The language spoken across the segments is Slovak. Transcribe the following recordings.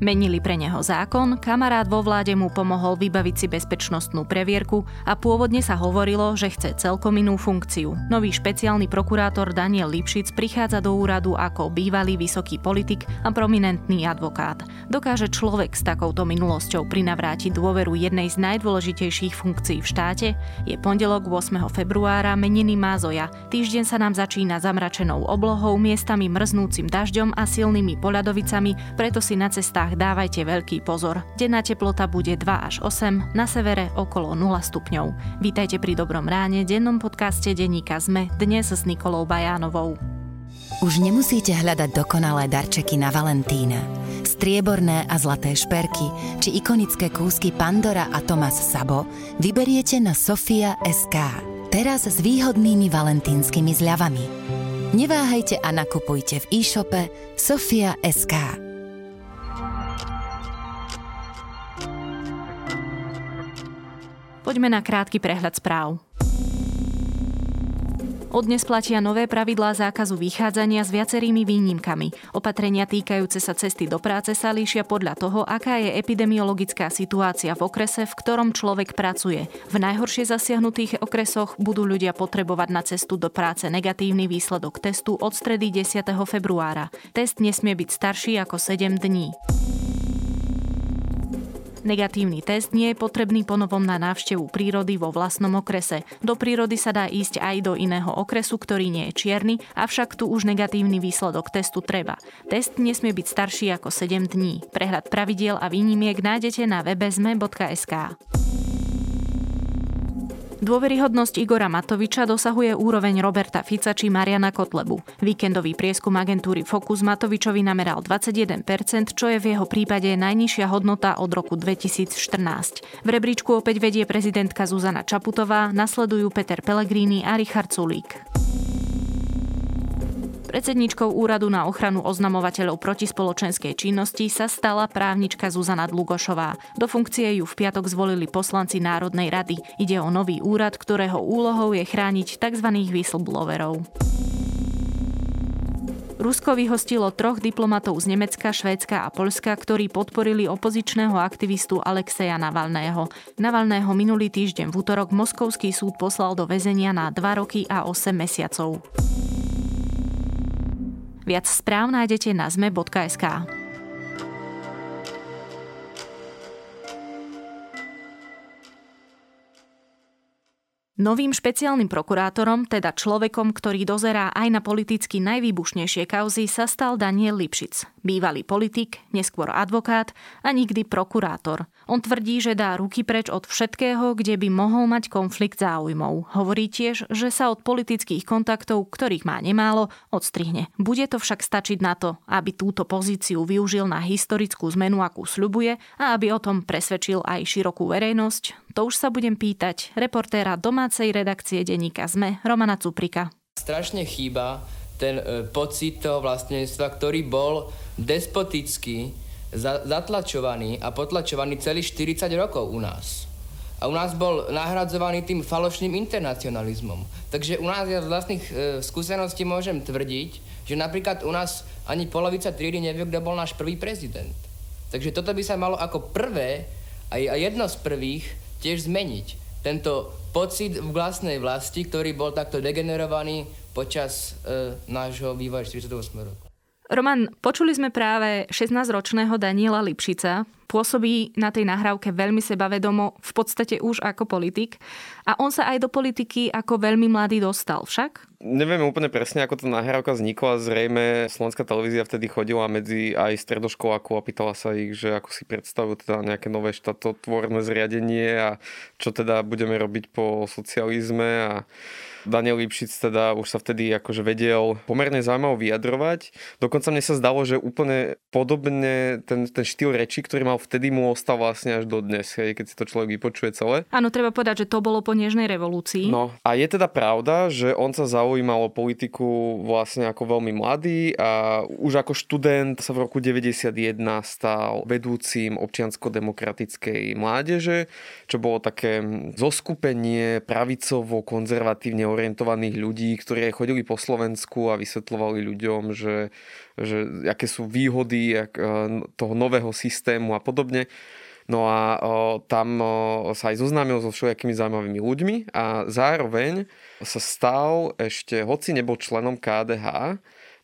Menili pre neho zákon, kamarát vo vláde mu pomohol vybaviť si bezpečnostnú previerku a pôvodne sa hovorilo, že chce celkom inú funkciu. Nový špeciálny prokurátor Daniel Lipšic prichádza do úradu ako bývalý vysoký politik a prominentný advokát. Dokáže človek s takouto minulosťou prinavrátiť dôveru jednej z najdôležitejších funkcií v štáte? Je pondelok 8. februára, meniny Mázoja. Týždeň sa nám začína zamračenou oblohou, miestami mrznúcim dažďom a silnými poľadovicami, preto si na cestách horách dávajte veľký pozor. Denná teplota bude 2 až 8, na severe okolo 0 stupňov. Vítajte pri Dobrom ráne, dennom podcaste Denníka ZME, dnes s Nikolou Bajánovou. Už nemusíte hľadať dokonalé darčeky na Valentína. Strieborné a zlaté šperky či ikonické kúsky Pandora a Thomas Sabo vyberiete na Sofia SK. Teraz s výhodnými valentínskymi zľavami. Neváhajte a nakupujte v e-shope Sofia Poďme na krátky prehľad správ. Od dnes platia nové pravidlá zákazu vychádzania s viacerými výnimkami. Opatrenia týkajúce sa cesty do práce sa líšia podľa toho, aká je epidemiologická situácia v okrese, v ktorom človek pracuje. V najhoršie zasiahnutých okresoch budú ľudia potrebovať na cestu do práce negatívny výsledok testu od stredy 10. februára. Test nesmie byť starší ako 7 dní. Negatívny test nie je potrebný ponovom na návštevu prírody vo vlastnom okrese. Do prírody sa dá ísť aj do iného okresu, ktorý nie je čierny, avšak tu už negatívny výsledok testu treba. Test nesmie byť starší ako 7 dní. Prehľad pravidiel a výnimiek nájdete na webe. Dôveryhodnosť Igora Matoviča dosahuje úroveň Roberta Fica či Mariana Kotlebu. Víkendový prieskum agentúry Focus Matovičovi nameral 21%, čo je v jeho prípade najnižšia hodnota od roku 2014. V rebríčku opäť vedie prezidentka Zuzana Čaputová, nasledujú Peter Pellegrini a Richard Sulík. Predsedničkou Úradu na ochranu oznamovateľov proti spoločenskej činnosti sa stala právnička Zuzana Dlugošová. Do funkcie ju v piatok zvolili poslanci Národnej rady. Ide o nový úrad, ktorého úlohou je chrániť tzv. whistleblowerov. Rusko vyhostilo troch diplomatov z Nemecka, Švédska a Polska, ktorí podporili opozičného aktivistu Alexeja Navalného. Navalného minulý týždeň v útorok Moskovský súd poslal do väzenia na 2 roky a 8 mesiacov. Viac správ nájdete na zme.sk. Novým špeciálnym prokurátorom, teda človekom, ktorý dozerá aj na politicky najvýbušnejšie kauzy, sa stal Daniel Lipšic bývalý politik, neskôr advokát a nikdy prokurátor. On tvrdí, že dá ruky preč od všetkého, kde by mohol mať konflikt záujmov. Hovorí tiež, že sa od politických kontaktov, ktorých má nemálo, odstrihne. Bude to však stačiť na to, aby túto pozíciu využil na historickú zmenu, akú sľubuje a aby o tom presvedčil aj širokú verejnosť. To už sa budem pýtať reportéra domácej redakcie denníka ZME Romana Cuprika. Strašne chýba ten e, pocit toho vlastníctva, ktorý bol zatlačovaný a potlačovaný celých 40 rokov u nás. A u nás bol nahradzovaný tým falošným internacionalizmom. Takže u nás ja z vlastných e, skúseností môžem tvrdiť, že napríklad u nás ani polovica triedy nevie, kto bol náš prvý prezident. Takže toto by sa malo ako prvé a jedno z prvých tiež zmeniť. Tento pocit v vlastnej vlasti, ktorý bol takto degenerovaný počas e, nášho vývoja 48 roku. Roman, počuli sme práve 16-ročného Daniela Lipšica. Pôsobí na tej nahrávke veľmi sebavedomo, v podstate už ako politik. A on sa aj do politiky ako veľmi mladý dostal však? Neviem úplne presne, ako tá nahrávka vznikla. Zrejme Slovenská televízia vtedy chodila medzi aj stredoškolákov a pýtala sa ich, že ako si predstavujú teda nejaké nové štátotvorné zriadenie a čo teda budeme robiť po socializme a Daniel Lipšic teda už sa vtedy akože vedel pomerne zaujímavo vyjadrovať. Dokonca mne sa zdalo, že úplne podobne ten, ten štýl reči, ktorý mal vtedy, mu ostal vlastne až do dnes, keď si to človek vypočuje celé. Áno, treba povedať, že to bolo po Nežnej revolúcii. No a je teda pravda, že on sa zaujímal o politiku vlastne ako veľmi mladý a už ako študent sa v roku 91 stal vedúcim občiansko-demokratickej mládeže, čo bolo také zoskupenie pravicovo-konzervatívne orientovaných ľudí, ktorí chodili po Slovensku a vysvetľovali ľuďom, že, že aké sú výhody jak, e, toho nového systému a podobne. No a o, tam o, sa aj zoznámil so všelijakými zaujímavými ľuďmi a zároveň sa stal ešte, hoci nebol členom KDH,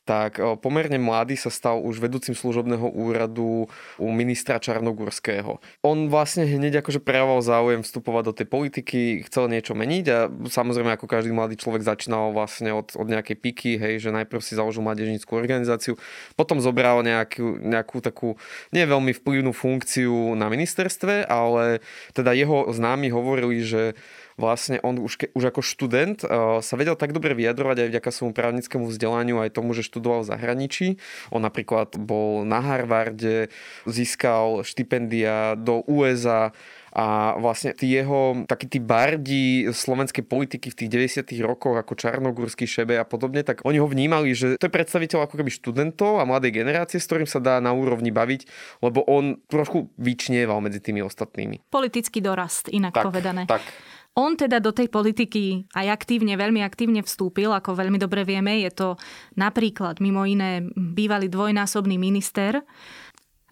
tak pomerne mladý sa stal už vedúcim služobného úradu u ministra Čarnogurského. On vlastne hneď akože prejavoval záujem vstupovať do tej politiky, chcel niečo meniť a samozrejme ako každý mladý človek začínal vlastne od, od nejakej piky, hej, že najprv si založil mládežnickú organizáciu, potom zobral nejakú, nejakú takú nie veľmi vplyvnú funkciu na ministerstve, ale teda jeho známi hovorili, že vlastne on už, ke, už ako študent uh, sa vedel tak dobre vyjadrovať aj vďaka svojmu právnickému vzdelaniu, aj tomu, že študoval v zahraničí. On napríklad bol na Harvarde, získal štipendia do USA, a vlastne tí jeho, takí tí bardi slovenskej politiky v tých 90 rokoch ako Čarnogórsky šebe a podobne, tak oni ho vnímali, že to je predstaviteľ ako keby študentov a mladej generácie, s ktorým sa dá na úrovni baviť, lebo on trochu vyčnieval medzi tými ostatnými. Politický dorast, inak tak, povedané. Tak. On teda do tej politiky aj aktívne, veľmi aktívne vstúpil, ako veľmi dobre vieme. Je to napríklad mimo iné bývalý dvojnásobný minister.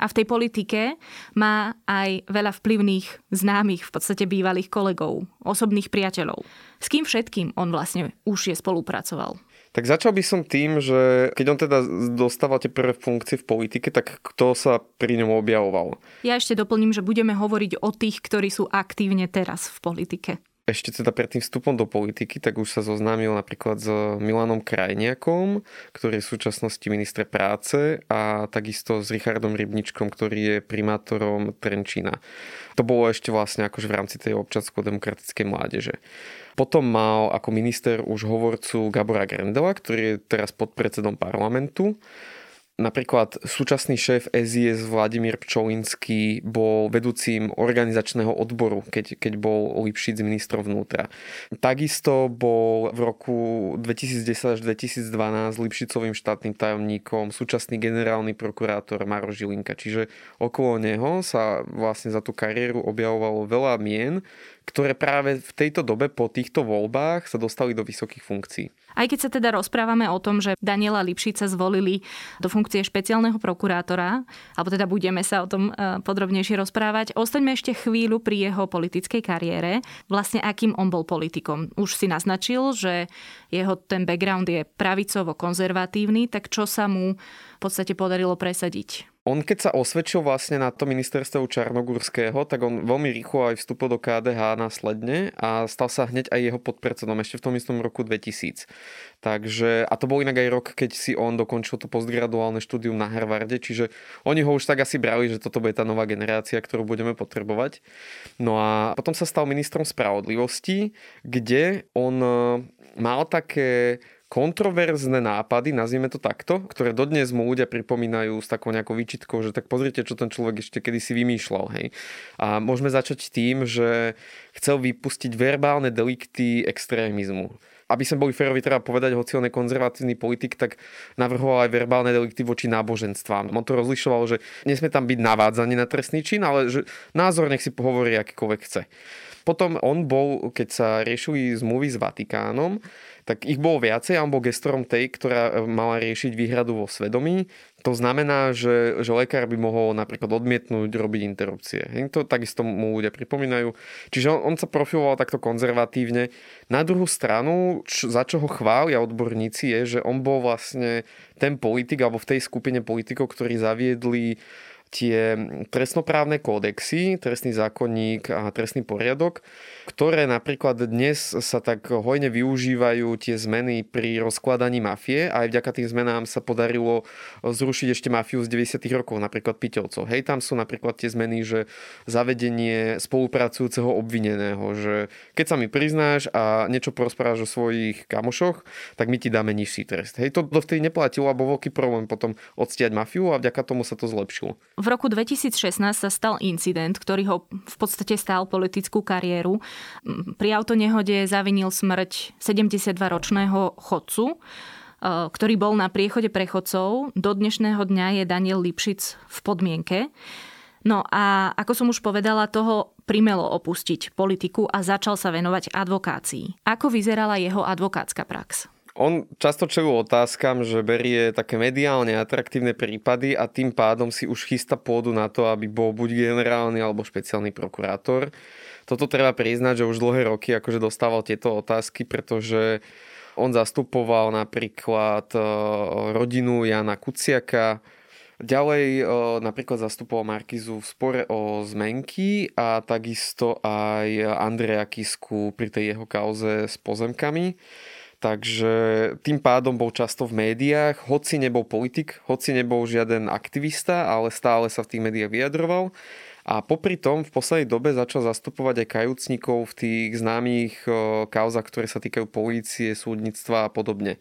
A v tej politike má aj veľa vplyvných známych, v podstate bývalých kolegov, osobných priateľov. S kým všetkým on vlastne už je spolupracoval? Tak začal by som tým, že keď on teda dostával tie prvé funkcie v politike, tak kto sa pri ňom objavoval? Ja ešte doplním, že budeme hovoriť o tých, ktorí sú aktívne teraz v politike ešte teda pred tým vstupom do politiky, tak už sa zoznámil napríklad s Milanom Krajniakom, ktorý je v súčasnosti minister práce a takisto s Richardom Rybničkom, ktorý je primátorom Trenčína. To bolo ešte vlastne akože v rámci tej občansko-demokratickej mládeže. Potom mal ako minister už hovorcu Gabora Grendela, ktorý je teraz podpredsedom parlamentu Napríklad súčasný šéf SIS Vladimír Pčolinský bol vedúcim organizačného odboru, keď, keď bol Lipšic ministrov vnútra. Takisto bol v roku 2010 až 2012 Lipšicovým štátnym tajomníkom súčasný generálny prokurátor Maro Žilinka. Čiže okolo neho sa vlastne za tú kariéru objavovalo veľa mien, ktoré práve v tejto dobe po týchto voľbách sa dostali do vysokých funkcií. Aj keď sa teda rozprávame o tom, že Daniela Lipšica zvolili do funkcie špeciálneho prokurátora, alebo teda budeme sa o tom e, podrobnejšie rozprávať, ostaňme ešte chvíľu pri jeho politickej kariére. Vlastne akým on bol politikom. Už si naznačil, že jeho ten background je pravicovo-konzervatívny, tak čo sa mu v podstate podarilo presadiť? On keď sa osvedčil vlastne na to ministerstvo Čarnogurského, tak on veľmi rýchlo aj vstúpil do KDH následne a stal sa hneď aj jeho podpredsedom ešte v tom istom roku 2000. Takže, a to bol inak aj rok, keď si on dokončil to postgraduálne štúdium na Harvarde, čiže oni ho už tak asi brali, že toto bude tá nová generácia, ktorú budeme potrebovať. No a potom sa stal ministrom spravodlivosti, kde on eh, mal také kontroverzné nápady, nazvime to takto, ktoré dodnes mu ľudia pripomínajú s takou nejakou výčitkou, že tak pozrite, čo ten človek ešte kedysi vymýšľal. Hej. A môžeme začať tým, že chcel vypustiť verbálne delikty extrémizmu aby sme boli férovi, treba povedať, hoci on je konzervatívny politik, tak navrhoval aj verbálne delikty voči náboženstvám. On to rozlišoval, že nesmie tam byť navádzanie na trestný čin, ale že názor nech si pohovorí akýkoľvek chce. Potom on bol, keď sa riešili zmluvy s Vatikánom, tak ich bolo viacej a on bol gestorom tej, ktorá e, mala riešiť výhradu vo svedomí. To znamená, že, že lekár by mohol napríklad odmietnúť robiť interrupcie. To takisto mu ľudia pripomínajú. Čiže on, on sa profiloval takto konzervatívne. Na druhú stranu, čo, za čo ho chvália odborníci, je, že on bol vlastne ten politik, alebo v tej skupine politikov, ktorí zaviedli tie trestnoprávne kódexy, trestný zákonník a trestný poriadok, ktoré napríklad dnes sa tak hojne využívajú tie zmeny pri rozkladaní mafie a aj vďaka tým zmenám sa podarilo zrušiť ešte mafiu z 90. rokov, napríklad Piťovcov. Hej, tam sú napríklad tie zmeny, že zavedenie spolupracujúceho obvineného, že keď sa mi priznáš a niečo porozprávaš o svojich kamošoch, tak my ti dáme nižší trest. Hej, to dovtedy neplatilo a bol veľký problém potom odstiať mafiu a vďaka tomu sa to zlepšilo. V roku 2016 sa stal incident, ktorý ho v podstate stál politickú kariéru. Pri autonehode zavinil smrť 72-ročného chodcu, e, ktorý bol na priechode prechodcov. Do dnešného dňa je Daniel Lipšic v podmienke. No a ako som už povedala, toho primelo opustiť politiku a začal sa venovať advokácii. Ako vyzerala jeho advokátska prax? On často čelú otázkam, že berie také mediálne atraktívne prípady a tým pádom si už chystá pôdu na to, aby bol buď generálny alebo špeciálny prokurátor. Toto treba priznať, že už dlhé roky akože dostával tieto otázky, pretože on zastupoval napríklad e, rodinu Jana Kuciaka, Ďalej e, napríklad zastupoval Markizu v spore o zmenky a takisto aj Andreja Kisku pri tej jeho kauze s pozemkami. Takže tým pádom bol často v médiách, hoci nebol politik, hoci nebol žiaden aktivista, ale stále sa v tých médiách vyjadroval. A popri tom v poslednej dobe začal zastupovať aj kajúcnikov v tých známych kauzach, ktoré sa týkajú polície, súdnictva a podobne.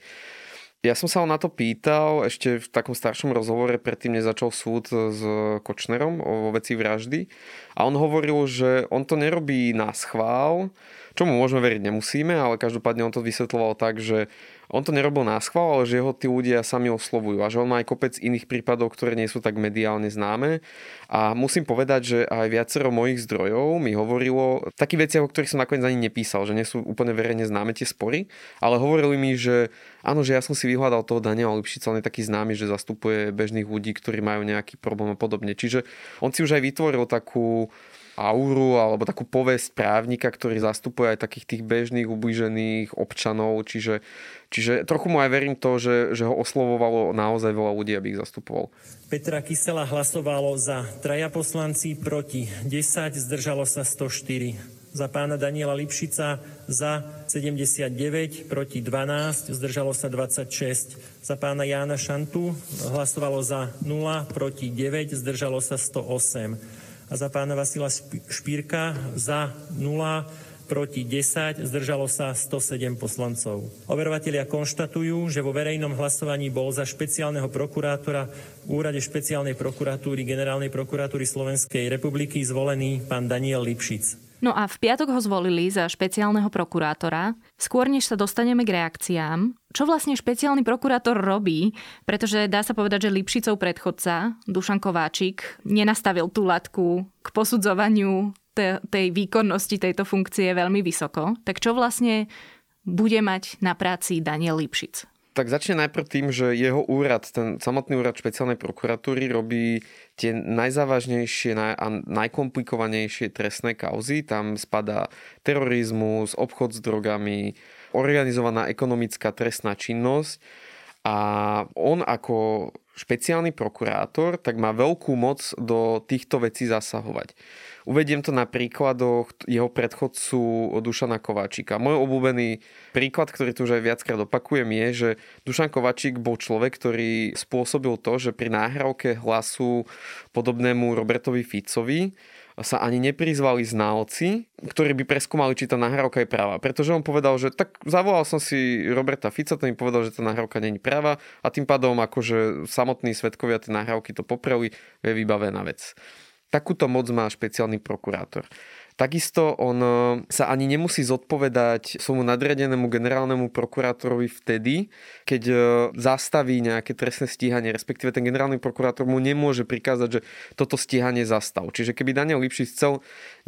Ja som sa ho na to pýtal ešte v takom staršom rozhovore, predtým nezačal súd s Kočnerom o veci vraždy. A on hovoril, že on to nerobí na schvál, čomu môžeme veriť nemusíme, ale každopádne on to vysvetloval tak, že on to nerobil na schvál, ale že ho tí ľudia sami oslovujú a že on má aj kopec iných prípadov, ktoré nie sú tak mediálne známe. A musím povedať, že aj viacero mojich zdrojov mi hovorilo takých veciach, o ktorých som nakoniec ani nepísal, že nie sú úplne verejne známe tie spory, ale hovorili mi, že áno, že ja som si vyhľadal toho Daniela Lipšica, on je taký známy, že zastupuje bežných ľudí, ktorí majú nejaký problém a podobne. Čiže on si už aj vytvoril takú auru alebo takú povesť právnika, ktorý zastupuje aj takých tých bežných ublížených občanov, čiže, čiže trochu mu aj verím to, že, že ho oslovovalo naozaj veľa ľudí, aby ich zastupoval. Petra Kysela hlasovalo za traja poslanci, proti 10, zdržalo sa 104 za pána Daniela Lipšica za 79, proti 12, zdržalo sa 26. Za pána Jána Šantu hlasovalo za 0, proti 9, zdržalo sa 108 a za pána Vasila Špírka za 0, proti 10, zdržalo sa 107 poslancov. Overovatelia konštatujú, že vo verejnom hlasovaní bol za špeciálneho prokurátora v úrade špeciálnej prokuratúry Generálnej prokuratúry Slovenskej republiky zvolený pán Daniel Lipšic. No a v piatok ho zvolili za špeciálneho prokurátora. Skôr než sa dostaneme k reakciám, čo vlastne špeciálny prokurátor robí, pretože dá sa povedať, že Lipšicov predchodca, Dušan Kováčik, nenastavil tú latku k posudzovaniu tej výkonnosti tejto funkcie veľmi vysoko. Tak čo vlastne bude mať na práci Daniel Lipšic? Tak začne najprv tým, že jeho úrad, ten samotný úrad špeciálnej prokuratúry robí tie najzávažnejšie a najkomplikovanejšie trestné kauzy. Tam spadá terorizmus, obchod s drogami, organizovaná ekonomická trestná činnosť. A on ako špeciálny prokurátor tak má veľkú moc do týchto vecí zasahovať. Uvediem to na príkladoch jeho predchodcu Dušana Kováčika. Môj obľúbený príklad, ktorý tu už aj viackrát opakujem, je, že Dušan Kováčik bol človek, ktorý spôsobil to, že pri náhrávke hlasu podobnému Robertovi Ficovi sa ani neprizvali znalci, ktorí by preskúmali, či tá nahrávka je práva. Pretože on povedal, že tak zavolal som si Roberta Fica, ten mi povedal, že tá nahrávka není práva a tým pádom akože samotní svetkovia tie nahrávky to popreli, je vybavená vec. Takúto moc má špeciálny prokurátor. Takisto on e, sa ani nemusí zodpovedať svojmu nadriadenému generálnemu prokurátorovi vtedy, keď e, zastaví nejaké trestné stíhanie, respektíve ten generálny prokurátor mu nemôže prikázať, že toto stíhanie zastav. Čiže keby Daniel Lipšic chcel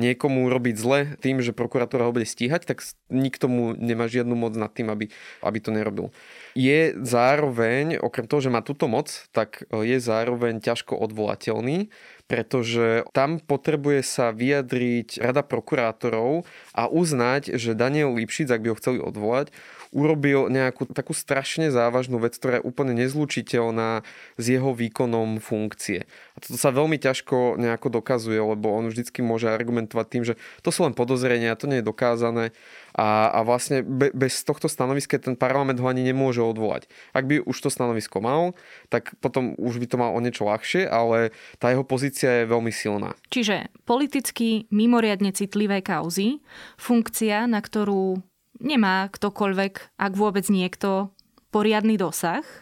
niekomu robiť zle tým, že prokurátora ho bude stíhať, tak nikto mu nemá žiadnu moc nad tým, aby, aby to nerobil. Je zároveň, okrem toho, že má túto moc, tak e, je zároveň ťažko odvolateľný pretože tam potrebuje sa vyjadriť rada prokurátorov a uznať, že Daniel Lipšic, ak by ho chceli odvolať, urobil nejakú takú strašne závažnú vec, ktorá je úplne nezlučiteľná s jeho výkonom funkcie. A toto sa veľmi ťažko nejako dokazuje, lebo on vždycky môže argumentovať tým, že to sú len podozrenia, to nie je dokázané a, a vlastne be, bez tohto stanoviska ten parlament ho ani nemôže odvolať. Ak by už to stanovisko mal, tak potom už by to mal o niečo ľahšie, ale tá jeho pozícia je veľmi silná. Čiže politicky mimoriadne citlivé kauzy, funkcia, na ktorú nemá ktokoľvek, ak vôbec niekto, poriadny dosah –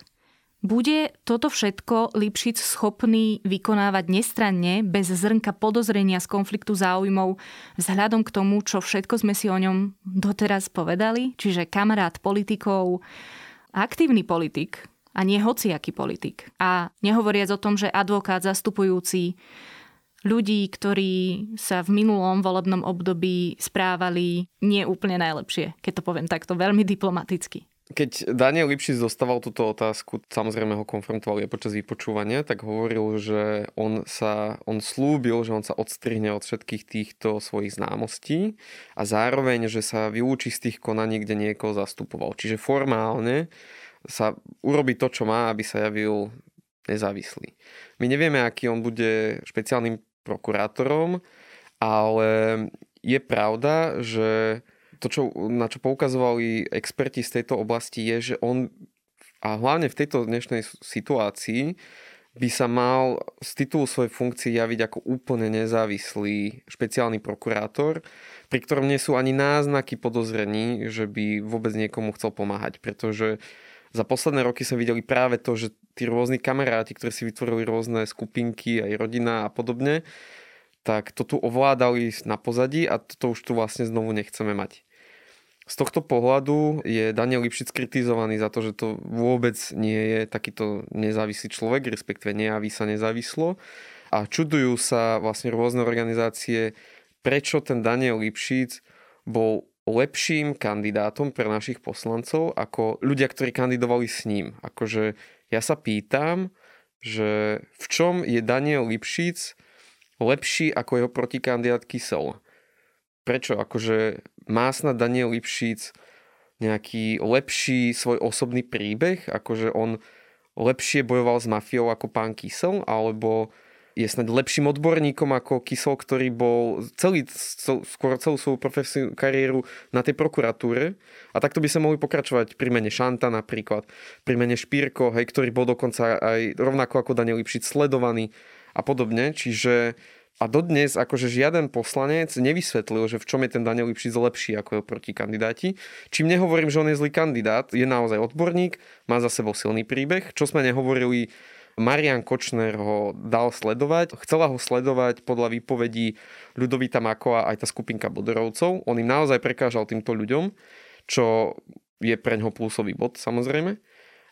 bude toto všetko Lipšic schopný vykonávať nestranne, bez zrnka podozrenia z konfliktu záujmov, vzhľadom k tomu, čo všetko sme si o ňom doteraz povedali? Čiže kamarát politikov, aktívny politik a nie hociaký politik. A nehovoriac o tom, že advokát zastupujúci ľudí, ktorí sa v minulom volebnom období správali nie úplne najlepšie, keď to poviem takto veľmi diplomaticky. Keď Daniel Lipšic dostával túto otázku, samozrejme ho konfrontovali aj počas vypočúvania, tak hovoril, že on sa, on slúbil, že on sa odstrihne od všetkých týchto svojich známostí a zároveň, že sa vylúči z tých konaní, kde niekoho zastupoval. Čiže formálne sa urobí to, čo má, aby sa javil nezávislý. My nevieme, aký on bude špeciálnym prokurátorom, ale je pravda, že to, čo, na čo poukazovali experti z tejto oblasti, je, že on, a hlavne v tejto dnešnej situácii, by sa mal z titulu svojej funkcie javiť ako úplne nezávislý špeciálny prokurátor, pri ktorom nie sú ani náznaky podozrení, že by vôbec niekomu chcel pomáhať, pretože za posledné roky sa videli práve to, že tí rôzni kamaráti, ktorí si vytvorili rôzne skupinky, aj rodina a podobne, tak to tu ovládali na pozadí a to už tu vlastne znovu nechceme mať. Z tohto pohľadu je Daniel Lipšic kritizovaný za to, že to vôbec nie je takýto nezávislý človek, respektíve nejaví sa nezávislo. A čudujú sa vlastne rôzne organizácie, prečo ten Daniel Lipšic bol lepším kandidátom pre našich poslancov ako ľudia, ktorí kandidovali s ním. Akože ja sa pýtam, že v čom je Daniel Lipšic lepší ako jeho protikandidát Kysel. Prečo? Akože má snad Daniel Lipšic nejaký lepší svoj osobný príbeh, akože on lepšie bojoval s mafiou ako pán Kysel, alebo je snad lepším odborníkom ako Kysel, ktorý bol celý, skoro celú svoju profesionálnu kariéru na tej prokuratúre. A takto by sa mohli pokračovať pri mene Šanta napríklad, pri mene Špírko, hej, ktorý bol dokonca aj rovnako ako Daniel Lipšic sledovaný a podobne. Čiže a dodnes akože žiaden poslanec nevysvetlil, že v čom je ten Daniel Lipšic lepší ako jeho protikandidáti. Čím nehovorím, že on je zlý kandidát, je naozaj odborník, má za sebou silný príbeh. Čo sme nehovorili, Marian Kočner ho dal sledovať. Chcela ho sledovať podľa výpovedí Ľudovita Makova aj tá skupinka Bodorovcov. On im naozaj prekážal týmto ľuďom, čo je pre ňoho plusový bod samozrejme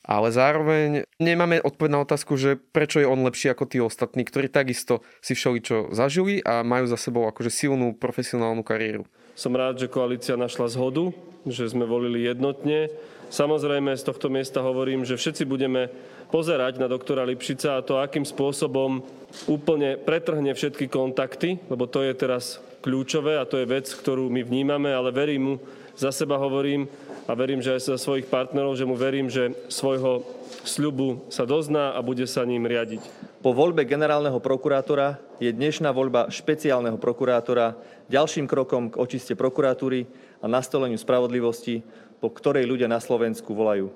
ale zároveň nemáme odpoveď na otázku, že prečo je on lepší ako tí ostatní, ktorí takisto si všeličo zažili a majú za sebou akože silnú profesionálnu kariéru. Som rád, že koalícia našla zhodu, že sme volili jednotne. Samozrejme z tohto miesta hovorím, že všetci budeme pozerať na doktora Lipšica a to, akým spôsobom úplne pretrhne všetky kontakty, lebo to je teraz kľúčové a to je vec, ktorú my vnímame, ale verím mu, za seba hovorím, a verím, že aj za svojich partnerov, že mu verím, že svojho sľubu sa dozná a bude sa ním riadiť. Po voľbe generálneho prokurátora je dnešná voľba špeciálneho prokurátora ďalším krokom k očiste prokuratúry a nastoleniu spravodlivosti, po ktorej ľudia na Slovensku volajú.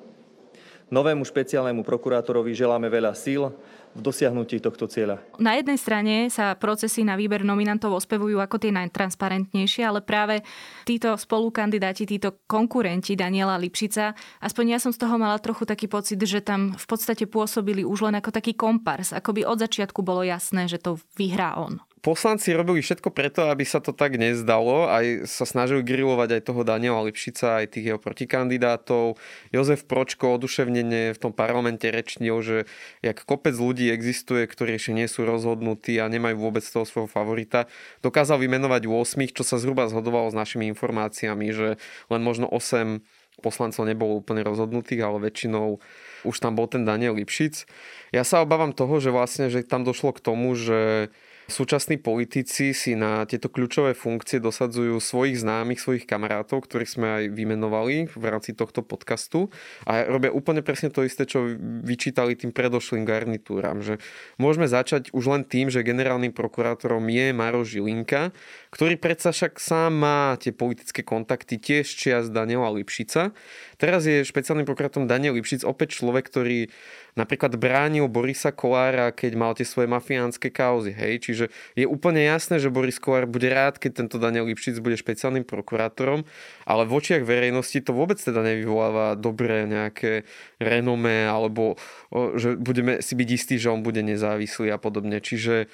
Novému špeciálnemu prokurátorovi želáme veľa síl v dosiahnutí tohto cieľa. Na jednej strane sa procesy na výber nominantov ospevujú ako tie najtransparentnejšie, ale práve títo spolukandidáti, títo konkurenti Daniela Lipšica, aspoň ja som z toho mala trochu taký pocit, že tam v podstate pôsobili už len ako taký kompars, ako by od začiatku bolo jasné, že to vyhrá on poslanci robili všetko preto, aby sa to tak nezdalo. Aj sa snažili grilovať aj toho Daniela Lipšica, aj tých jeho protikandidátov. Jozef Pročko oduševnene v tom parlamente rečnil, že jak kopec ľudí existuje, ktorí ešte nie sú rozhodnutí a nemajú vôbec toho svojho favorita. Dokázal vymenovať 8, čo sa zhruba zhodovalo s našimi informáciami, že len možno 8 poslancov nebolo úplne rozhodnutých, ale väčšinou už tam bol ten Daniel Lipšic. Ja sa obávam toho, že vlastne, že tam došlo k tomu, že Súčasní politici si na tieto kľúčové funkcie dosadzujú svojich známych, svojich kamarátov, ktorých sme aj vymenovali v rámci tohto podcastu a robia úplne presne to isté, čo vyčítali tým predošlým garnitúram. Že môžeme začať už len tým, že generálnym prokurátorom je Maro Žilinka, ktorý predsa však sám má tie politické kontakty tiež čias Daniela Lipšica. Teraz je špeciálnym prokurátorom Daniel Lipšic opäť človek, ktorý napríklad bránil Borisa Kolára, keď mal tie svoje mafiánske kauzy. Hej? Čiže je úplne jasné, že Boris Kolár bude rád, keď tento Daniel Lipšic bude špeciálnym prokurátorom, ale v očiach verejnosti to vôbec teda nevyvoláva dobré nejaké renome, alebo že budeme si byť istí, že on bude nezávislý a podobne. Čiže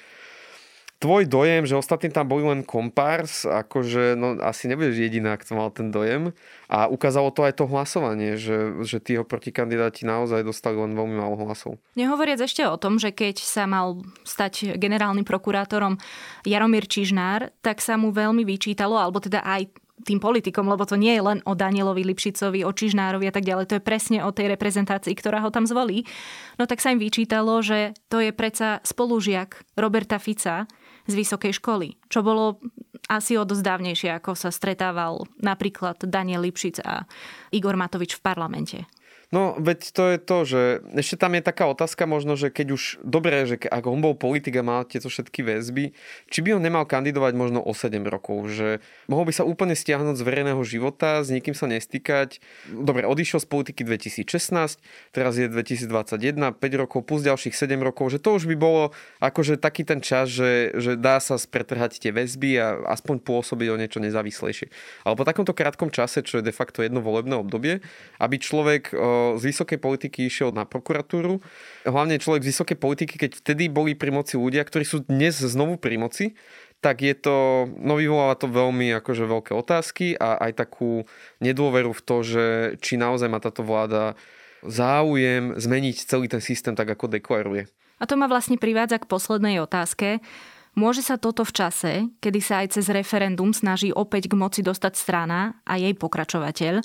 tvoj dojem, že ostatní tam boli len kompárs, akože no, asi nebudeš jediná, kto mal ten dojem. A ukázalo to aj to hlasovanie, že, že tí protikandidáti naozaj dostali len veľmi málo hlasov. Nehovoriac ešte o tom, že keď sa mal stať generálnym prokurátorom Jaromír Čižnár, tak sa mu veľmi vyčítalo, alebo teda aj tým politikom, lebo to nie je len o Danielovi Lipšicovi, o Čižnárovi a tak ďalej, to je presne o tej reprezentácii, ktorá ho tam zvolí. No tak sa im vyčítalo, že to je predsa spolužiak Roberta Fica z vysokej školy, čo bolo asi o dosť dávnejšie, ako sa stretával napríklad Daniel Lipšic a Igor Matovič v parlamente. No, veď to je to, že ešte tam je taká otázka možno, že keď už, dobre, že ak on bol politik a mal tieto všetky väzby, či by on nemal kandidovať možno o 7 rokov, že mohol by sa úplne stiahnuť z verejného života, s nikým sa nestýkať. Dobre, odišiel z politiky 2016, teraz je 2021, 5 rokov plus ďalších 7 rokov, že to už by bolo akože taký ten čas, že, že dá sa spretrhať tie väzby a aspoň pôsobiť o niečo nezávislejšie. Ale po takomto krátkom čase, čo je de facto jedno volebné obdobie, aby človek z vysokej politiky išiel na prokuratúru. Hlavne človek z vysokej politiky, keď vtedy boli pri moci ľudia, ktorí sú dnes znovu pri moci, tak je to, no vyvoláva to veľmi akože veľké otázky a aj takú nedôveru v to, že či naozaj má táto vláda záujem zmeniť celý ten systém tak, ako deklaruje. A to ma vlastne privádza k poslednej otázke. Môže sa toto v čase, kedy sa aj cez referendum snaží opäť k moci dostať strana a jej pokračovateľ,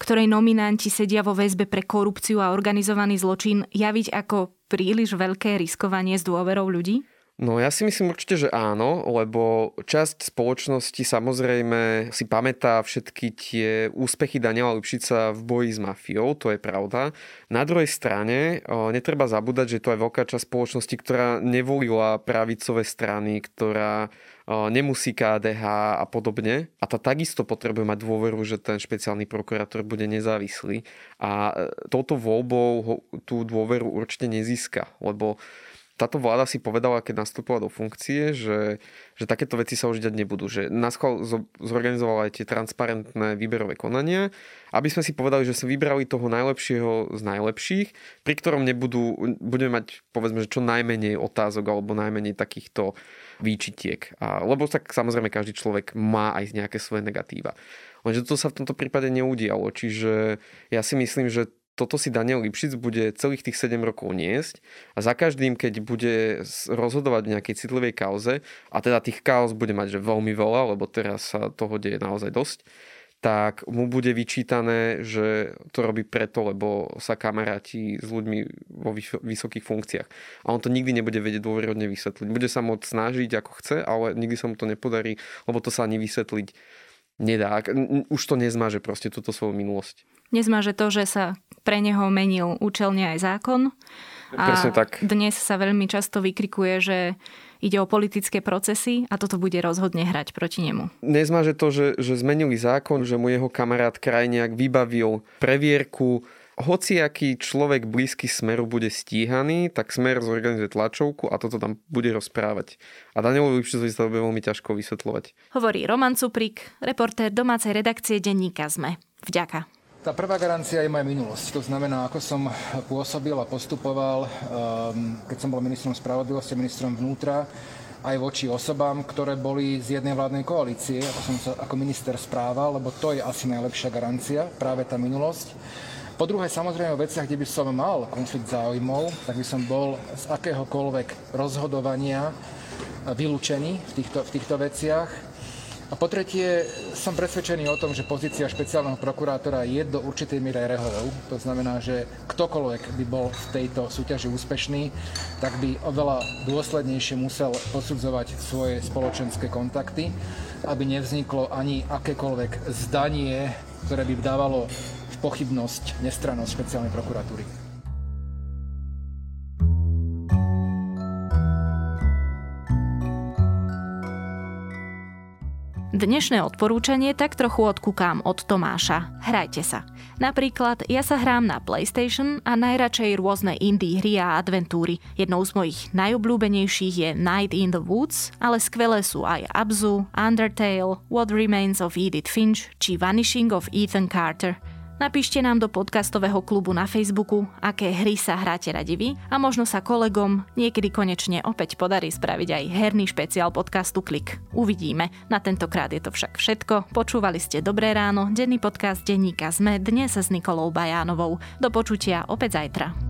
ktorej nominanti sedia vo väzbe pre korupciu a organizovaný zločin, javiť ako príliš veľké riskovanie s dôverou ľudí? No ja si myslím určite, že áno, lebo časť spoločnosti samozrejme si pamätá všetky tie úspechy Daniela Lipšica v boji s mafiou, to je pravda. Na druhej strane netreba zabúdať, že to je veľká časť spoločnosti, ktorá nevolila pravicové strany, ktorá nemusí KDH a podobne. A tá takisto potrebuje mať dôveru, že ten špeciálny prokurátor bude nezávislý. A e, touto voľbou tú dôveru určite nezíska, lebo táto vláda si povedala, keď nastúpila do funkcie, že, že takéto veci sa už diať nebudú. Že nás zorganizovala aj tie transparentné výberové konania, aby sme si povedali, že sme vybrali toho najlepšieho z najlepších, pri ktorom nebudú, budeme mať povedzme, že čo najmenej otázok alebo najmenej takýchto výčitiek. A, lebo tak samozrejme každý človek má aj nejaké svoje negatíva. Lenže to sa v tomto prípade neudialo. Čiže ja si myslím, že toto si Daniel Lipšic bude celých tých 7 rokov niesť a za každým, keď bude rozhodovať v nejakej citlivej kauze, a teda tých kauz bude mať že veľmi veľa, lebo teraz sa toho deje naozaj dosť, tak mu bude vyčítané, že to robí preto, lebo sa kamaráti s ľuďmi vo vysokých funkciách. A on to nikdy nebude vedieť dôverodne vysvetliť. Bude sa môcť snažiť ako chce, ale nikdy sa mu to nepodarí, lebo to sa ani vysvetliť nedá. Už to nezmaže proste túto svoju minulosť. Nezmaže to, že sa pre neho menil účelne aj zákon. A tak. dnes sa veľmi často vykrikuje, že ide o politické procesy a toto bude rozhodne hrať proti nemu. Nezmaže to, že, že zmenili zákon, že mu jeho kamarát Krajniak vybavil previerku hociaký človek blízky Smeru bude stíhaný, tak Smer zorganizuje tlačovku a toto tam bude rozprávať. A Danielovi Lipšicovi sa to bude veľmi ťažko vysvetľovať. Hovorí Roman Cuprik, reportér domácej redakcie denníka ZME. Vďaka. Tá prvá garancia je moja minulosť. To znamená, ako som pôsobil a postupoval, ehm, keď som bol ministrom spravodlivosti, ministrom vnútra, aj voči osobám, ktoré boli z jednej vládnej koalície, ako som sa ako minister správal, lebo to je asi najlepšia garancia, práve tá minulosť. Po druhé, samozrejme o veciach, kde by som mal konflikt záujmov, tak by som bol z akéhokoľvek rozhodovania vylúčený v týchto, v týchto veciach. A po tretie, som presvedčený o tom, že pozícia špeciálneho prokurátora je do určitej miery rehovou. To znamená, že ktokoľvek by bol v tejto súťaži úspešný, tak by oveľa dôslednejšie musel posudzovať svoje spoločenské kontakty, aby nevzniklo ani akékoľvek zdanie, ktoré by dávalo pochybnosť nestrannosť špeciálnej prokuratúry. Dnešné odporúčanie tak trochu odkúkam od Tomáša. Hrajte sa. Napríklad ja sa hrám na PlayStation a najradšej rôzne indie hry a adventúry. Jednou z mojich najobľúbenejších je Night in the Woods, ale skvelé sú aj Abzu, Undertale, What Remains of Edith Finch či Vanishing of Ethan Carter. Napíšte nám do podcastového klubu na Facebooku, aké hry sa hráte radi vy a možno sa kolegom niekedy konečne opäť podarí spraviť aj herný špeciál podcastu Klik. Uvidíme. Na tentokrát je to však všetko. Počúvali ste Dobré ráno, denný podcast denníka ZME dnes s Nikolou Bajánovou. Do počutia opäť zajtra.